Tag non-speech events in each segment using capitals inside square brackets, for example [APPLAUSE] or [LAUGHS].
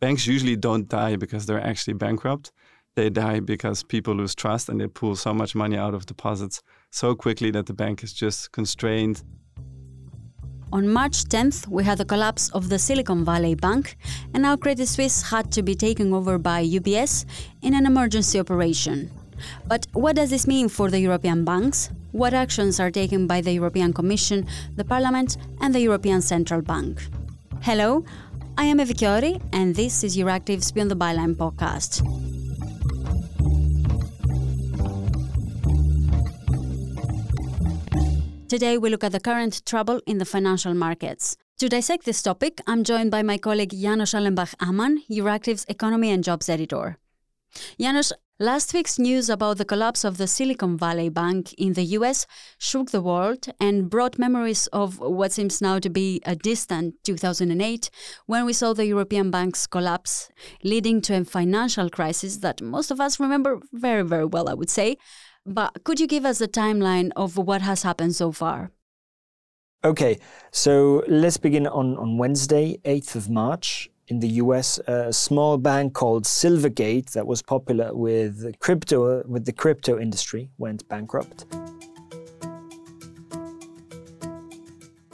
banks usually don't die because they're actually bankrupt. They die because people lose trust and they pull so much money out of deposits so quickly that the bank is just constrained. On March 10th, we had the collapse of the Silicon Valley Bank, and now Credit Suisse had to be taken over by UBS in an emergency operation. But what does this mean for the European banks? What actions are taken by the European Commission, the Parliament, and the European Central Bank? Hello, I am Evi Kiorri, and this is Euractiv Beyond the Byline podcast. Today, we look at the current trouble in the financial markets. To dissect this topic, I'm joined by my colleague Janos Allenbach Ammann, Euractiv's economy and jobs editor. Janos, last week's news about the collapse of the Silicon Valley Bank in the US shook the world and brought memories of what seems now to be a distant 2008 when we saw the European banks collapse, leading to a financial crisis that most of us remember very, very well, I would say. But could you give us a timeline of what has happened so far? Okay, so let's begin on, on Wednesday, 8th of March. In the US, a small bank called Silvergate that was popular with crypto with the crypto industry went bankrupt.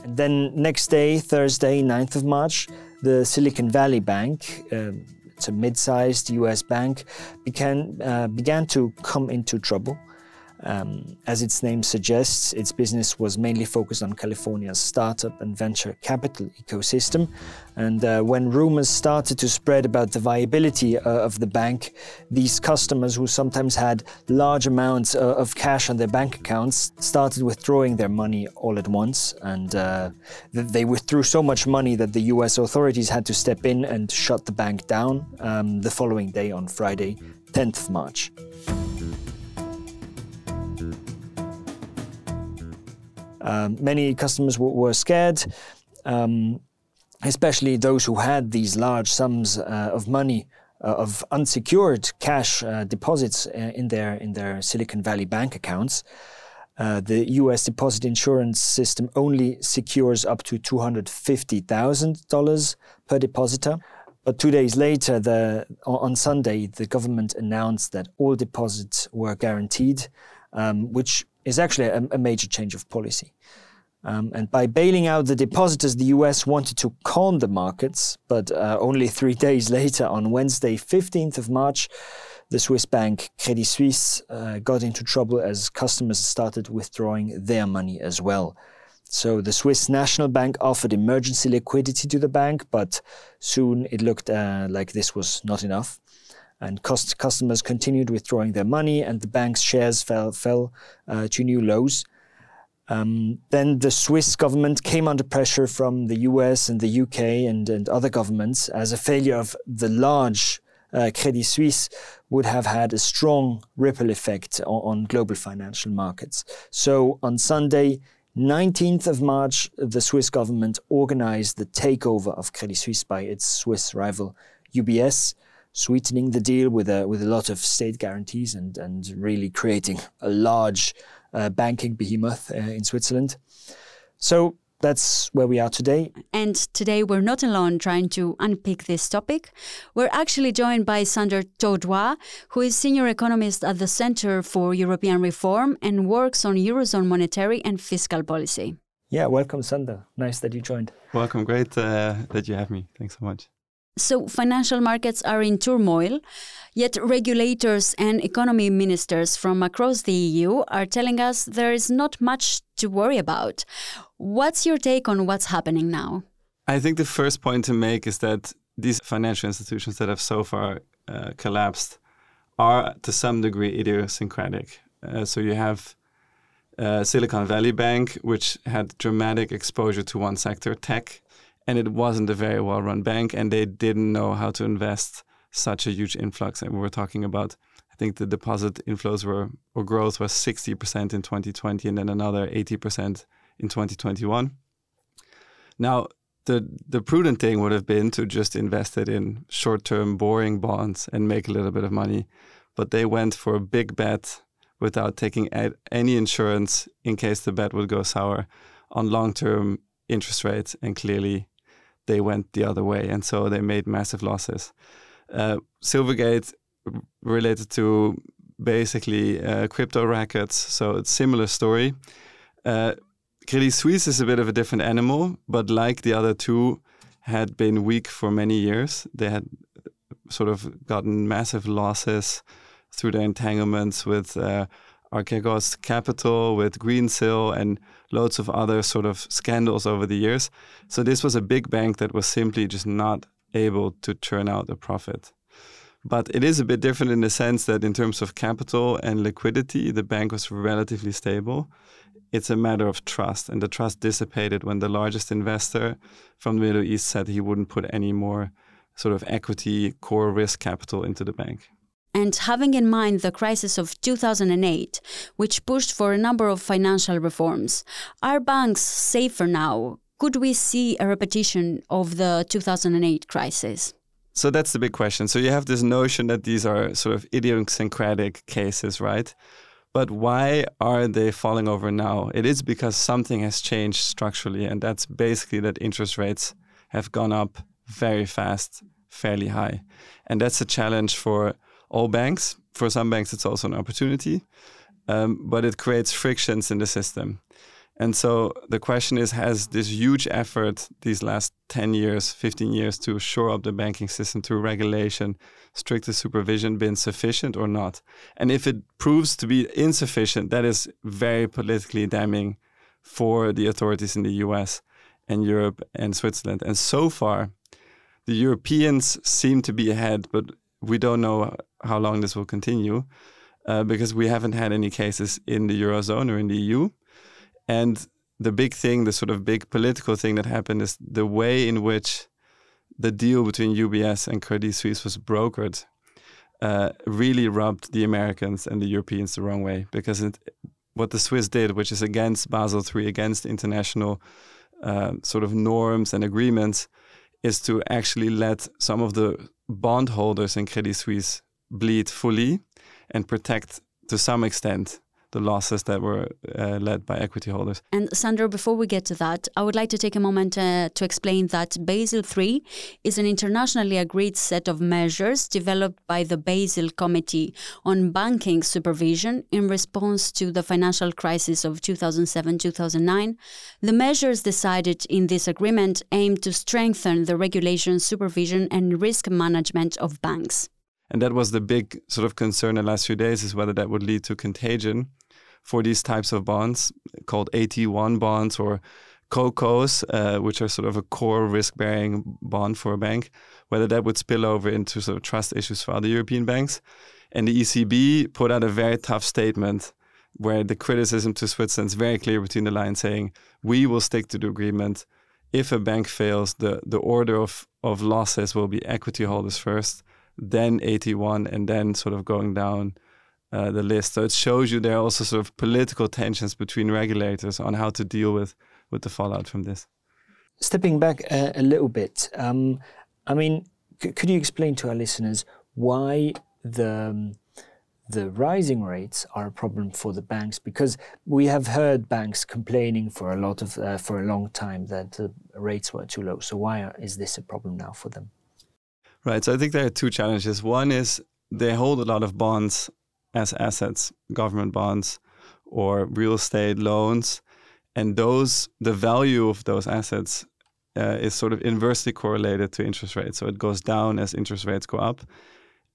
And then next day, Thursday, 9th of March, the Silicon Valley Bank, um, it's a mid-sized US bank, began, uh, began to come into trouble. Um, as its name suggests, its business was mainly focused on California's startup and venture capital ecosystem. And uh, when rumors started to spread about the viability uh, of the bank, these customers who sometimes had large amounts uh, of cash on their bank accounts started withdrawing their money all at once. And uh, they withdrew so much money that the US authorities had to step in and shut the bank down um, the following day on Friday, 10th of March. Um, many customers were scared, um, especially those who had these large sums uh, of money. Uh, of unsecured cash uh, deposits uh, in their in their Silicon Valley bank accounts, uh, the U.S. deposit insurance system only secures up to two hundred fifty thousand dollars per depositor. But two days later, the, on Sunday, the government announced that all deposits were guaranteed, um, which is actually a, a major change of policy. Um, and by bailing out the depositors, the US wanted to calm the markets, but uh, only three [LAUGHS] days later, on Wednesday, 15th of March, the Swiss bank Credit Suisse uh, got into trouble as customers started withdrawing their money as well. So the Swiss National Bank offered emergency liquidity to the bank, but soon it looked uh, like this was not enough and cost customers continued withdrawing their money, and the bank's shares fell fell uh, to new lows. Um, then the Swiss government came under pressure from the US and the UK and, and other governments as a failure of the large uh, Credit Suisse would have had a strong ripple effect on, on global financial markets. So on Sunday, 19th of March, the Swiss government organized the takeover of Credit Suisse by its Swiss rival UBS sweetening the deal with a with a lot of state guarantees and and really creating a large uh, banking behemoth uh, in Switzerland. So that's where we are today. And today we're not alone trying to unpick this topic. We're actually joined by Sander Tordoir, who is senior economist at the Center for European Reform and works on Eurozone monetary and fiscal policy. Yeah, welcome, Sander. Nice that you joined. Welcome. Great uh, that you have me. Thanks so much. So, financial markets are in turmoil, yet regulators and economy ministers from across the EU are telling us there is not much to worry about. What's your take on what's happening now? I think the first point to make is that these financial institutions that have so far uh, collapsed are to some degree idiosyncratic. Uh, so, you have uh, Silicon Valley Bank, which had dramatic exposure to one sector, tech and it wasn't a very well run bank and they didn't know how to invest such a huge influx and we were talking about. I think the deposit inflows were or growth was 60% in 2020 and then another 80% in 2021 now the the prudent thing would have been to just invest it in short-term boring bonds and make a little bit of money but they went for a big bet without taking any insurance in case the bet would go sour on long-term interest rates and clearly they went the other way, and so they made massive losses. Uh, Silvergate related to basically uh, crypto rackets, so it's similar story. Uh, Credit Suisse is a bit of a different animal, but like the other two, had been weak for many years. They had sort of gotten massive losses through their entanglements with uh, Archegos Capital, with Greensill, and loads of other sort of scandals over the years. So this was a big bank that was simply just not able to turn out a profit. But it is a bit different in the sense that, in terms of capital and liquidity, the bank was relatively stable. It's a matter of trust, and the trust dissipated when the largest investor from the Middle East said he wouldn't put any more sort of equity core risk capital into the bank. And having in mind the crisis of 2008, which pushed for a number of financial reforms, are banks safer now? Could we see a repetition of the 2008 crisis? So that's the big question. So you have this notion that these are sort of idiosyncratic cases, right? But why are they falling over now? It is because something has changed structurally, and that's basically that interest rates have gone up very fast, fairly high. And that's a challenge for all banks. For some banks, it's also an opportunity, um, but it creates frictions in the system. And so the question is Has this huge effort these last 10 years, 15 years to shore up the banking system through regulation, stricter supervision been sufficient or not? And if it proves to be insufficient, that is very politically damning for the authorities in the US and Europe and Switzerland. And so far, the Europeans seem to be ahead, but we don't know how long this will continue uh, because we haven't had any cases in the Eurozone or in the EU. And the big thing, the sort of big political thing that happened is the way in which the deal between UBS and Credit Suisse was brokered uh, really rubbed the Americans and the Europeans the wrong way because it, what the Swiss did, which is against Basel III, against international uh, sort of norms and agreements, is to actually let some of the bondholders in Credit Suisse bleed fully and protect to some extent the losses that were uh, led by equity holders. And Sandro, before we get to that, I would like to take a moment uh, to explain that Basel III is an internationally agreed set of measures developed by the Basel Committee on Banking Supervision in response to the financial crisis of 2007 2009. The measures decided in this agreement aim to strengthen the regulation, supervision, and risk management of banks. And that was the big sort of concern the last few days is whether that would lead to contagion for these types of bonds called AT1 bonds or CoCos, uh, which are sort of a core risk bearing bond for a bank, whether that would spill over into sort of trust issues for other European banks. And the ECB put out a very tough statement where the criticism to Switzerland is very clear between the lines saying, we will stick to the agreement. If a bank fails, the, the order of, of losses will be equity holders first then AT1, and then sort of going down uh, the list. So it shows you there are also sort of political tensions between regulators on how to deal with with the fallout from this. Stepping back a, a little bit, um, I mean, c- could you explain to our listeners why the um, the rising rates are a problem for the banks because we have heard banks complaining for a lot of uh, for a long time that the rates were too low. So why are, is this a problem now for them? Right. So I think there are two challenges. One is they hold a lot of bonds as assets, government bonds or real estate loans. And those, the value of those assets uh, is sort of inversely correlated to interest rates. So it goes down as interest rates go up.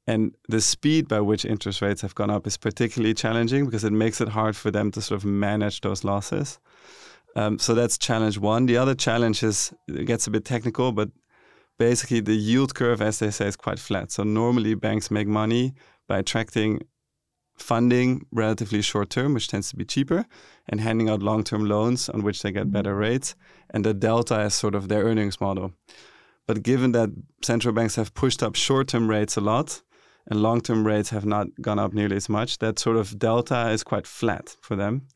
And the speed by which interest rates have gone up is particularly challenging because it makes it hard for them to sort of manage those losses. Um, so that's challenge one. The other challenge is it gets a bit technical, but basically the yield curve, as they say, is quite flat. So normally banks make money by attracting funding relatively short term, which tends to be cheaper, and handing out long term loans on which they get mm-hmm. better rates. And the delta is sort of their earnings model. But given that central banks have pushed up short term rates a lot and long term rates have not gone up nearly as much, that sort of delta is quite flat for them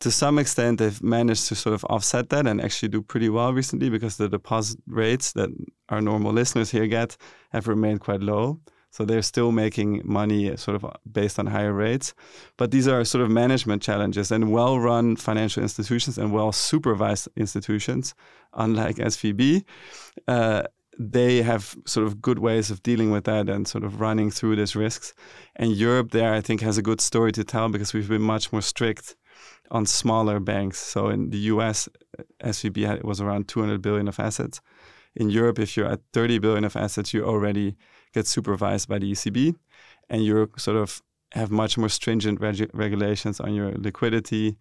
to some extent, they've managed to sort of offset that and actually do pretty well recently because the deposit rates that our normal listeners here get have remained quite low. So they're still making money sort of based on higher rates. But these are sort of management challenges and well run financial institutions and well supervised institutions, unlike SVB. Uh, they have sort of good ways of dealing with that and sort of running through these risks. And Europe, there, I think, has a good story to tell because we've been much more strict on smaller banks. So in the US, SVB had, was around 200 billion of assets. In Europe, if you're at 30 billion of assets, you already get supervised by the ECB, and you sort of have much more stringent reg- regulations on your liquidity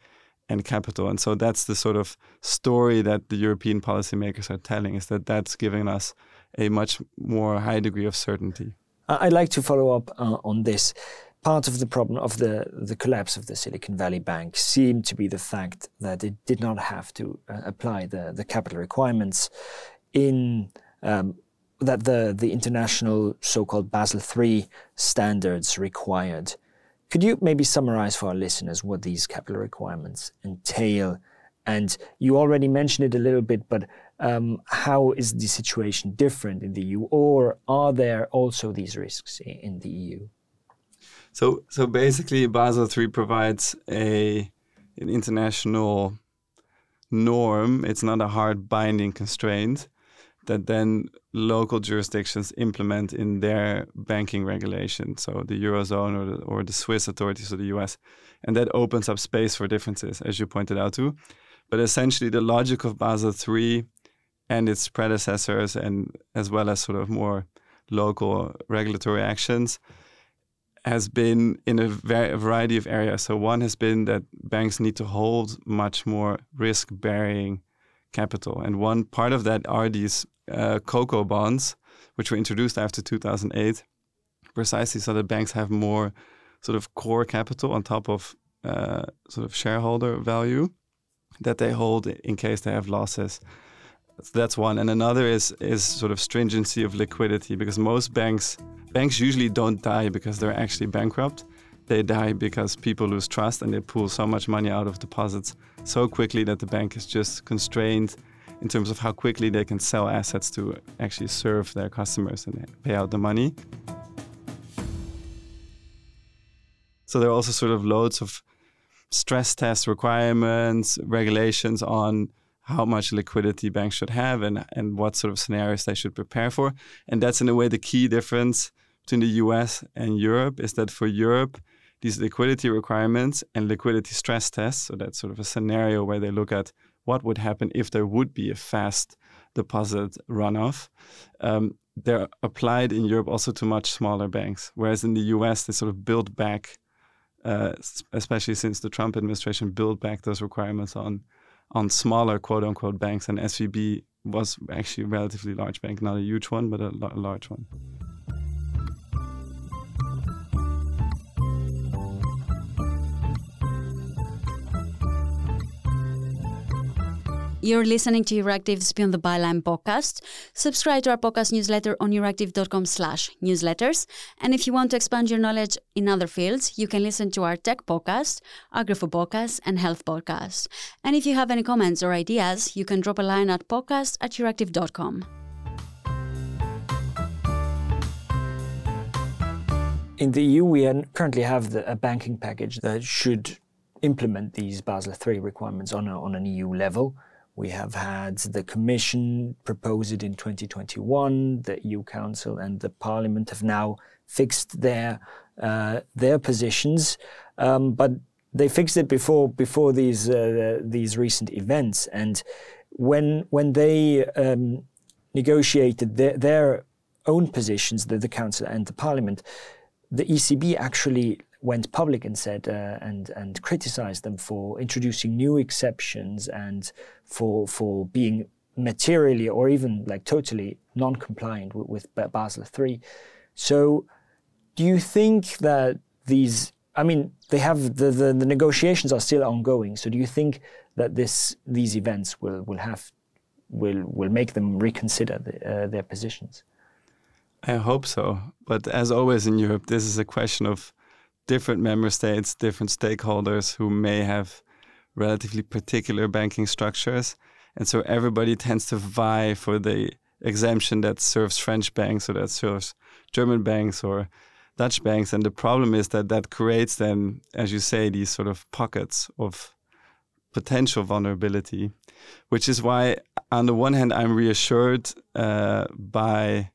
and capital. And so that's the sort of story that the European policymakers are telling is that that's giving us a much more high degree of certainty. I'd like to follow up uh, on this. Part of the problem of the, the collapse of the Silicon Valley Bank seemed to be the fact that it did not have to uh, apply the, the capital requirements in um, that the, the international so-called Basel III standards required. Could you maybe summarize for our listeners what these capital requirements entail? And you already mentioned it a little bit, but um, how is the situation different in the EU, or are there also these risks in the EU? So, so basically, Basel III provides a an international norm. It's not a hard binding constraint that then local jurisdictions implement in their banking regulation, so the eurozone or the, or the Swiss authorities or the US, and that opens up space for differences, as you pointed out too. But essentially, the logic of Basel III and its predecessors, and as well as sort of more local regulatory actions, has been in a, a variety of areas. So one has been that banks need to hold much more risk-bearing capital, and one part of that are these uh, bonds, which were introduced after 2008, precisely so that banks have more sort of core capital on top of uh, sort of shareholder value that they hold in case they have losses. That's one, and another is is sort of stringency of liquidity because most banks banks usually don't die because they're actually bankrupt. They die because people lose trust and they pull so much money out of deposits so quickly that the bank is just constrained in terms of how quickly they can sell assets to actually serve their customers and pay out the money. So there are also sort of loads of stress test requirements, regulations on how much liquidity banks should have and, and what sort of scenarios they should prepare for. And that's in a way the key difference between the US and Europe is that for Europe, these liquidity requirements and liquidity stress tests, so that's sort of a scenario where they look at what would happen if there would be a fast deposit runoff. Um, they're applied in Europe also to much smaller banks, whereas in the US they sort of build back, uh, especially since the Trump administration built back those requirements on on smaller quote unquote banks, and SVB was actually a relatively large bank, not a huge one, but a, a large one. You're listening to Euractiv's Beyond the Byline podcast. Subscribe to our podcast newsletter on euractiv.com slash newsletters. And if you want to expand your knowledge in other fields, you can listen to our tech podcast, agri-food podcast, and health podcast. And if you have any comments or ideas, you can drop a line at podcast at euractiv.com. In the EU, we currently have the, a banking package that should implement these Basel III requirements on, a, on an EU level. We have had the Commission propose it in 2021. The EU Council and the Parliament have now fixed their uh, their positions, um, but they fixed it before before these uh, these recent events. And when when they um, negotiated their, their own positions, the, the Council and the Parliament, the ECB actually went public and said uh, and and criticized them for introducing new exceptions and for for being materially or even like totally non-compliant with, with Basel III. So, do you think that these? I mean, they have the, the, the negotiations are still ongoing. So, do you think that this these events will will have will will make them reconsider the, uh, their positions? I hope so. But as always in Europe, this is a question of different member states, different stakeholders who may have relatively particular banking structures. And so everybody tends to vie for the exemption that serves French banks or that serves German banks or Dutch banks. And the problem is that that creates then, as you say, these sort of pockets of potential vulnerability, which is why, on the one hand, I'm reassured uh, by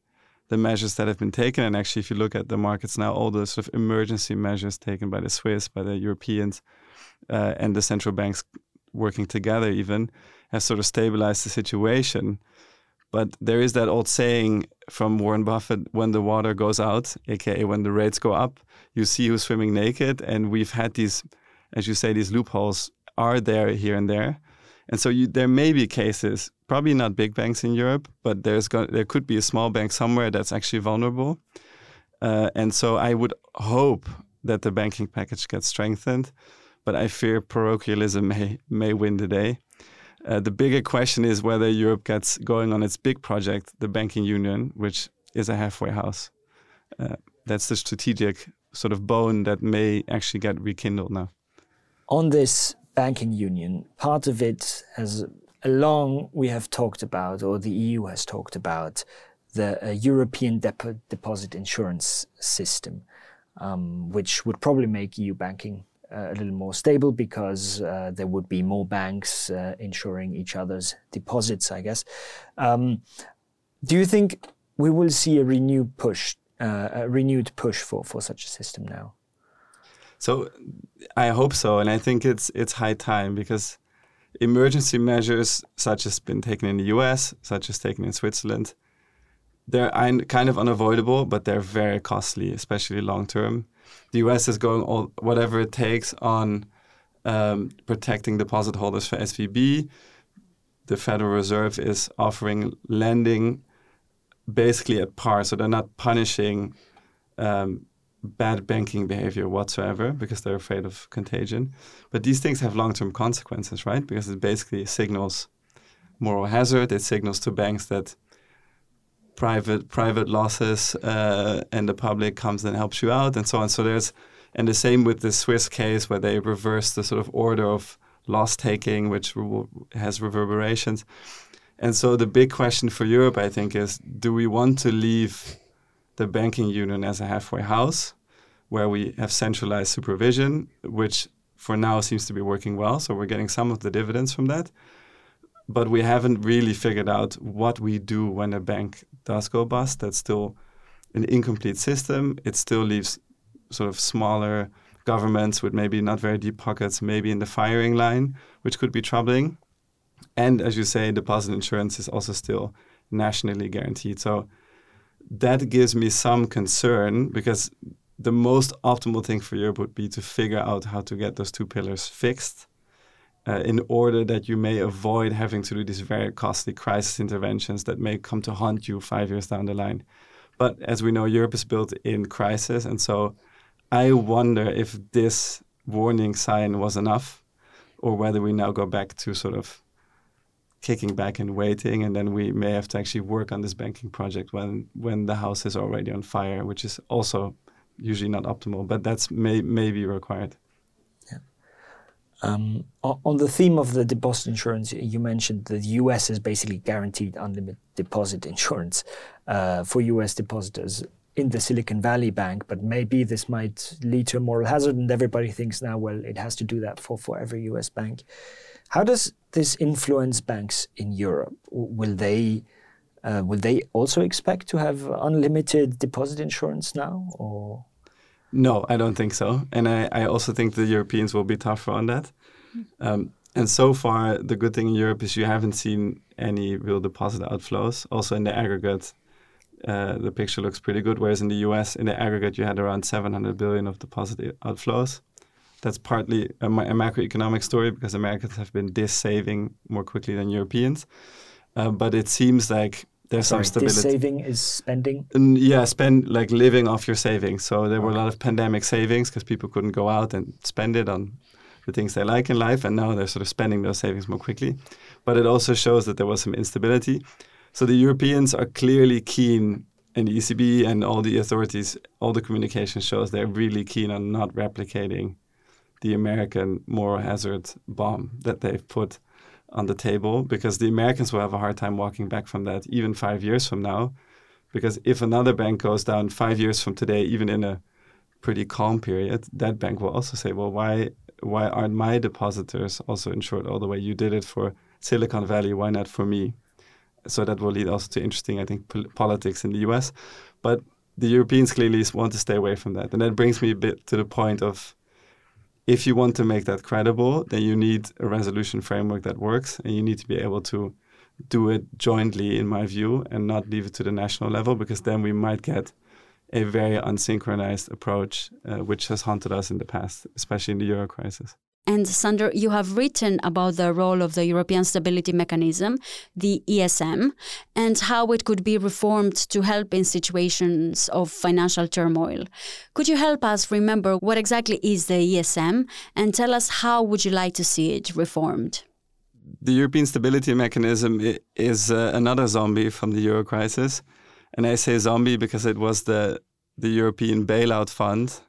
the measures that have been taken. And actually, if you look at the markets now, all the sort of emergency measures taken by the Swiss, by the Europeans, uh, and the central banks working together even have sort of stabilized the situation. But there is that old saying from Warren Buffett when the water goes out, aka when the rates go up, you see who's swimming naked. And we've had these, as you say, these loopholes are there here and there. And so you, there may be cases, probably not big banks in Europe, but there's got, there could be a small bank somewhere that's actually vulnerable. Uh, and so I would hope that the banking package gets strengthened, but I fear parochialism may may win the day. Uh, the bigger question is whether Europe gets going on its big project, the banking union, which is a halfway house. Uh, that's the strategic sort of bone that may actually get rekindled now. On this banking union, part of it has long we have talked about, or the EU has talked about, the uh, European Dep- deposit insurance system, um, which would probably make EU banking uh, a little more stable because uh, there would be more banks uh, insuring each other's deposits, I guess. Um, do you think we will see a renewed push, uh, a renewed push for, for such a system now? So I hope so, and I think it's it's high time because emergency measures such as been taken in the U.S., such as taken in Switzerland, they're kind of unavoidable, but they're very costly, especially long term. The U.S. is going all whatever it takes on um, protecting deposit holders for SVB. The Federal Reserve is offering lending basically at par, so they're not punishing um, bad banking behavior whatsoever because they're afraid of contagion. But these things have long term consequences, right? Because it basically signals moral hazard. It signals to banks that private private losses uh, and the public comes and helps you out and so on. So there's and the same with the Swiss case where they reverse the sort of order of loss taking, which re- has reverberations. And so the big question for Europe, I think, is: Do we want to leave the banking union as a halfway house where we have centralized supervision, which for now seems to be working well. So we're getting some of the dividends from that. But we haven't really figured out what we do when a bank does go bust. That's still an incomplete system. It still leaves sort of smaller governments with maybe not very deep pockets, maybe in the firing line, which could be troubling. And as you say, deposit insurance is also still nationally guaranteed. So that gives me some concern because the most optimal thing for Europe would be to figure out how to get those two pillars fixed uh, in order that you may avoid having to do these very costly crisis interventions that may come to haunt you five years down the line. But as we know, Europe is built in crisis. And so I wonder if this warning sign was enough or whether we now go back to sort of kicking back and waiting, and then we may have to actually work on this banking project when when the house is already on fire, which is also usually not optimal, but that's may may be required. Yeah. Um, on the theme of the deposit insurance, you mentioned that the U.S. is basically guaranteed unlimited deposit [LAUGHS] insurance uh, for U.S. depositors in the Silicon Valley Bank, but maybe this might lead to a moral hazard, and everybody thinks now, well, it has to do that for, for every US bank. How does this influence banks in Europe? Will they uh, will they also expect to have unlimited deposit insurance now, or? No, I don't think so, and I, I also think the Europeans will be tougher on that. Um, and so far, the good thing in Europe is you haven't seen any real deposit outflows. Also, in the aggregate, uh, the picture looks pretty good. Whereas in the US, in the aggregate, you had around 700 billion of deposit outflows that's partly a, a, macroeconomic story because Americans have been dis-saving more quickly than Europeans. Uh, but it seems like there's Sorry, some stability. saving is spending. And yeah, spend like living off your savings. So there were a lot of pandemic savings because people couldn't go out and spend it on the things they like in life, and now they're sort of spending those savings more quickly. But it also shows that there was some instability. So the Europeans are clearly keen, and the ECB and all the authorities, all the communication shows they're really keen on not replicating the American moral hazard bomb that they've put on the table because the Americans will have a hard time walking back from that even five years from now. Because if another bank goes down five years from today, even in a pretty calm period, that bank will also say, well, why why aren't my depositors also insured all the way? You did it for Silicon Valley, why not for me? So that will lead also to interesting, I think, pol- politics in the US. But the Europeans clearly want to stay away from that. And that brings me a bit to the point of if you want to make that credible, then you need a resolution framework that works, and you need to be able to do it jointly, in my view, and not leave it to the national level, because then we might get a very unsynchronized approach, uh, which has haunted us in the past, especially in the euro crisis. And Sander, you have written about the role of the European Stability Mechanism, the ESM, and how it could be reformed to help in situations of financial turmoil. Could you help us remember what exactly is the ESM and tell us how would you like to see it reformed? The European Stability Mechanism is uh, another zombie from the euro crisis. And I say zombie because it was the the European bailout fund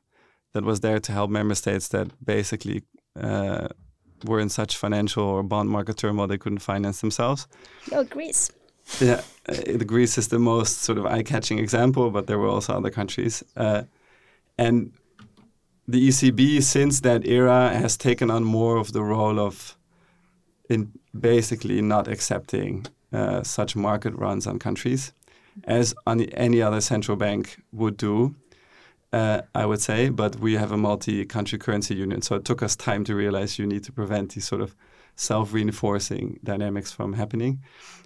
that was there to help member states that basically uh, were in such financial or bond market turmoil they couldn't finance themselves. Oh, Greece. Yeah, uh, the Greece is the most sort of eye-catching example, but there were also other countries. Uh, and the ECB, since that era, has taken on more of the role of in basically not accepting uh, such market runs on countries as any other central bank would do, uh, I would say. But we have a multi-country currency union, so it took us time to realize you need to prevent these sort of self-reinforcing dynamics from happening.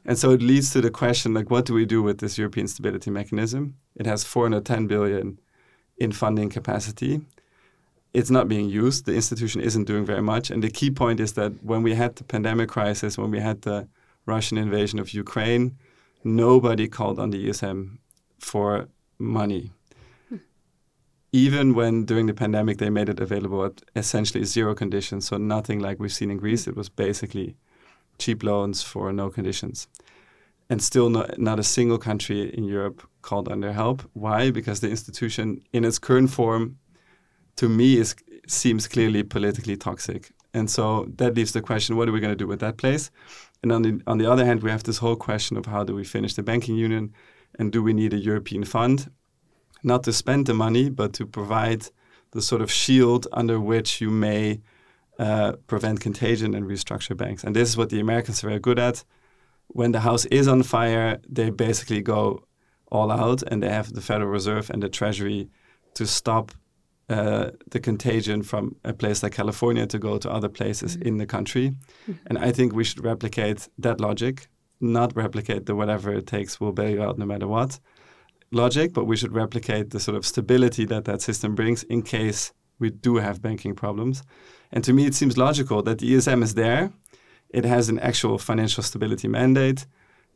And so it leads to the question, like, what do we do with this European Stability Mechanism? It has 410 billion in funding capacity. It's not being used. The institution isn't doing very much. And the key point is that when we had the pandemic crisis, when we had the Russian invasion of Ukraine, nobody called on the ESM for money. Even when during the pandemic they made it available at essentially zero conditions, so nothing like we've seen in Greece, it was basically cheap loans for no conditions. And still, not, not a single country in Europe called on their help. Why? Because the institution, in its current form, to me, is, seems clearly politically toxic. And so that leaves the question what are we going to do with that place? And on the, on the other hand, we have this whole question of how do we finish the banking union and do we need a European fund? Not to spend the money, but to provide the sort of shield under which you may uh, prevent contagion and restructure banks. And this is what the Americans are very good at. When the house is on fire, they basically go all out and they have the Federal Reserve and the Treasury to stop uh, the contagion from a place like California to go to other places mm-hmm. in the country. Mm-hmm. And I think we should replicate that logic, not replicate the whatever it takes, we'll bail you out no matter what logic, but we should replicate the sort of stability that that system brings in case we do have banking problems. And to me, it seems logical that the ESM is there. It has an actual financial stability mandate.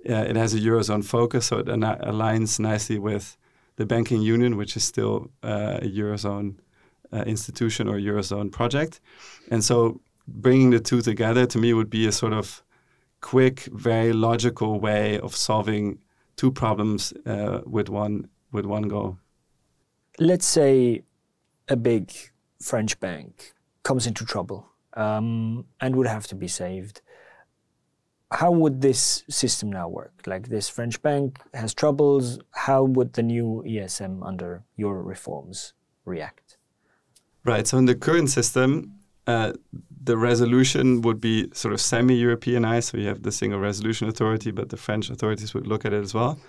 Uh, it has a eurozone focus, so it an- aligns nicely with the banking union, which is still uh, a eurozone uh, institution or eurozone project. And so bringing the two together to me would be a sort of quick, very logical way of solving two problems uh, with one with one go. Let's say a big French bank comes into trouble um, and would have to be saved. How would this system now work? Like this French bank has troubles. How would the new ESM under your reforms react? Right. So in the current system, uh, the resolution would be sort of semi-Europeanized. So you have the single resolution authority, but the French authorities would look at it as well.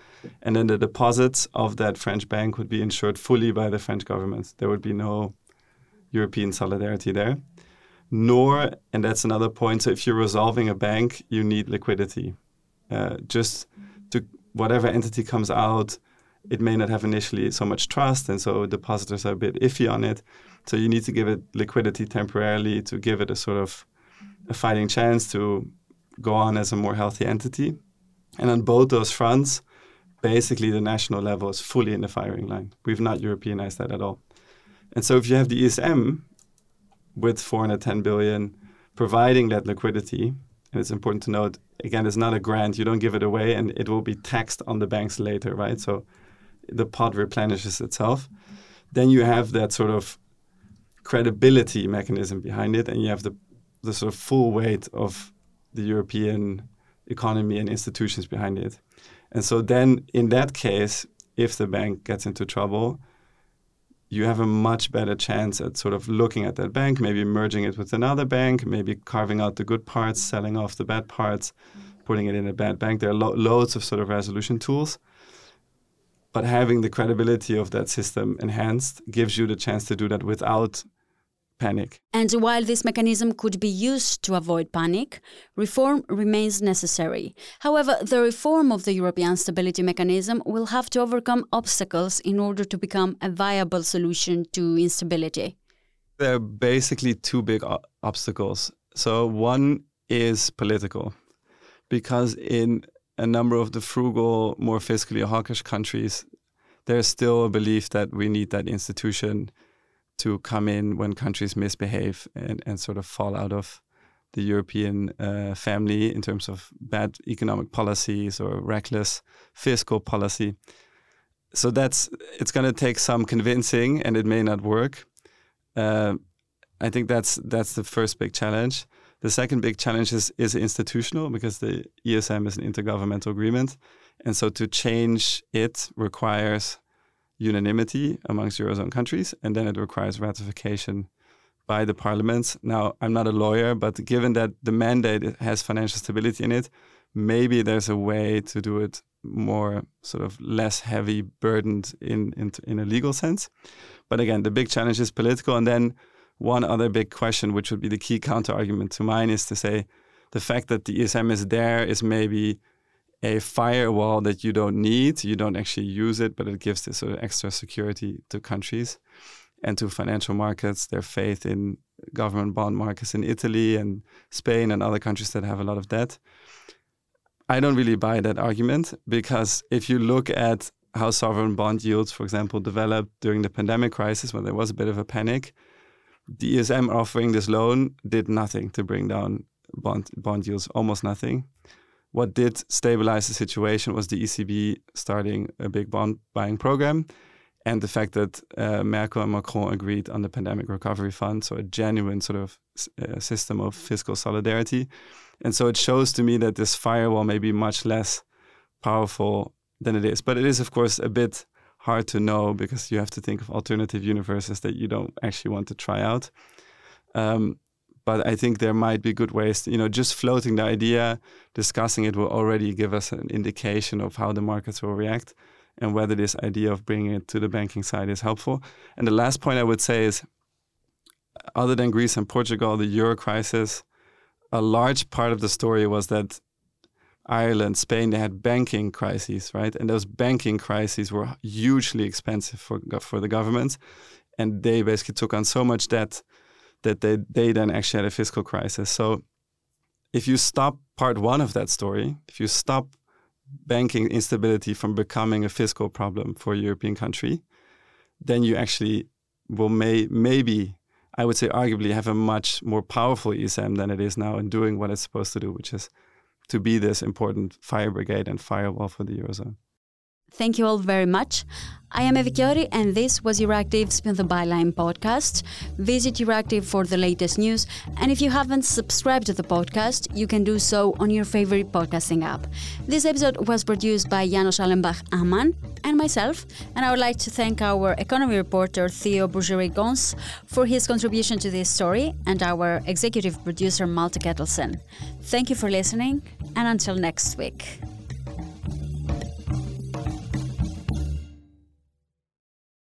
And then the deposits of that French bank would be insured fully by the French government. There would be no European solidarity there. Nor, and that's another point. So if you're resolving a bank, you need liquidity. Uh, just to whatever entity comes out, it may not have initially so much trust, and so depositors are a bit iffy on it. So you need to give it liquidity temporarily to give it a sort of a fighting chance to go on as a more healthy entity. And on both those fronts, basically the national level is fully in the firing line. We've not Europeanized that at all. And so if you have the ESM with 410 billion providing that liquidity, and it's important to note again, it's not a grant, you don't give it away and it will be taxed on the banks later, right? So the pot replenishes itself. Then you have that sort of credibility mechanism behind it, and you have the the sort of full weight of the European economy and institutions behind it. And so then, in that case, if the bank gets into trouble, you have a much better chance at sort of looking at that bank, maybe merging it with another bank, maybe carving out the good parts, selling off the bad parts, putting it in a bad bank. There are lo- loads of sort of resolution tools. But having the credibility of that system enhanced gives you the chance to do that without panic. And while this mechanism could be used to avoid panic, reform remains necessary. However, the reform of the European Stability Mechanism will have to overcome obstacles in order to become a viable solution to instability. There are basically two big obstacles. So, one is political, because in a number of the frugal, more fiscally hawkish countries, there's still a belief that we need that institution to come in when countries misbehave and, and sort of fall out of the European uh, family in terms of bad economic policies or reckless fiscal policy. So that's it's going to take some convincing, and it may not work. Uh, I think that's that's the first big challenge. The second big challenge is is institutional because the ESM is an intergovernmental agreement, and so to change it requires unanimity amongst Eurozone countries, and then it requires ratification by the parliaments. Now, I'm not a lawyer, but given that the mandate has financial stability in it, maybe there's a way to do it more sort of less heavy burdened in, in, in a legal sense. But again, the big challenge is political. And then one other big question, which would be the key counter argument to mine, is to say the fact that the ESM is there is maybe a firewall that you don't need. You don't actually use it, but it gives this sort of extra security to countries and to financial markets, their faith in government bond markets in Italy and Spain and other countries that have a lot of debt. I don't really buy that argument because if you look at how sovereign bond yields, for example, developed during the pandemic crisis when there was a bit of a panic, the ESM offering this loan did nothing to bring down bond bond yields, almost nothing. What did stabilize the situation was the ECB starting a big bond buying program and the fact that uh, Merkel and Macron agreed on the pandemic recovery fund, so a genuine sort of uh, system of fiscal solidarity. And so it shows to me that this firewall may be much less powerful than it is. But it is, of course, a bit hard to know because you have to think of alternative universes that you don't actually want to try out. Um, but I think there might be good ways, to, you know, just floating the idea, discussing it will already give us an indication of how the markets will react and whether this idea of bringing it to the banking side is helpful. And the last point I would say is other than Greece and Portugal, the euro crisis, a large part of the story was that Ireland, Spain, they had banking crises, right? And those banking crises were hugely expensive for for the governments, and they basically took on so much debt that they, they then actually had a fiscal crisis. So if you stop part one of that story, if you stop banking instability from becoming a fiscal problem for a European country, then you actually will may maybe I would say arguably have a much more powerful ESM than it is now in doing what it's supposed to do, which is to be this important fire brigade and firewall for the Eurozone. Thank you all very much. I am Evi Kiorri, and this was Euractiv's Spin the Byline podcast. Visit Euractiv for the latest news, and if you haven't subscribed to the podcast, you can do so on your favorite podcasting app. This episode was produced by Janos Allenbach Ammann and myself, and I would like to thank our economy reporter Theo Bourgery Gonse for his contribution to this story, and our executive producer Malte Kettelsen. Thank you for listening, and until next week.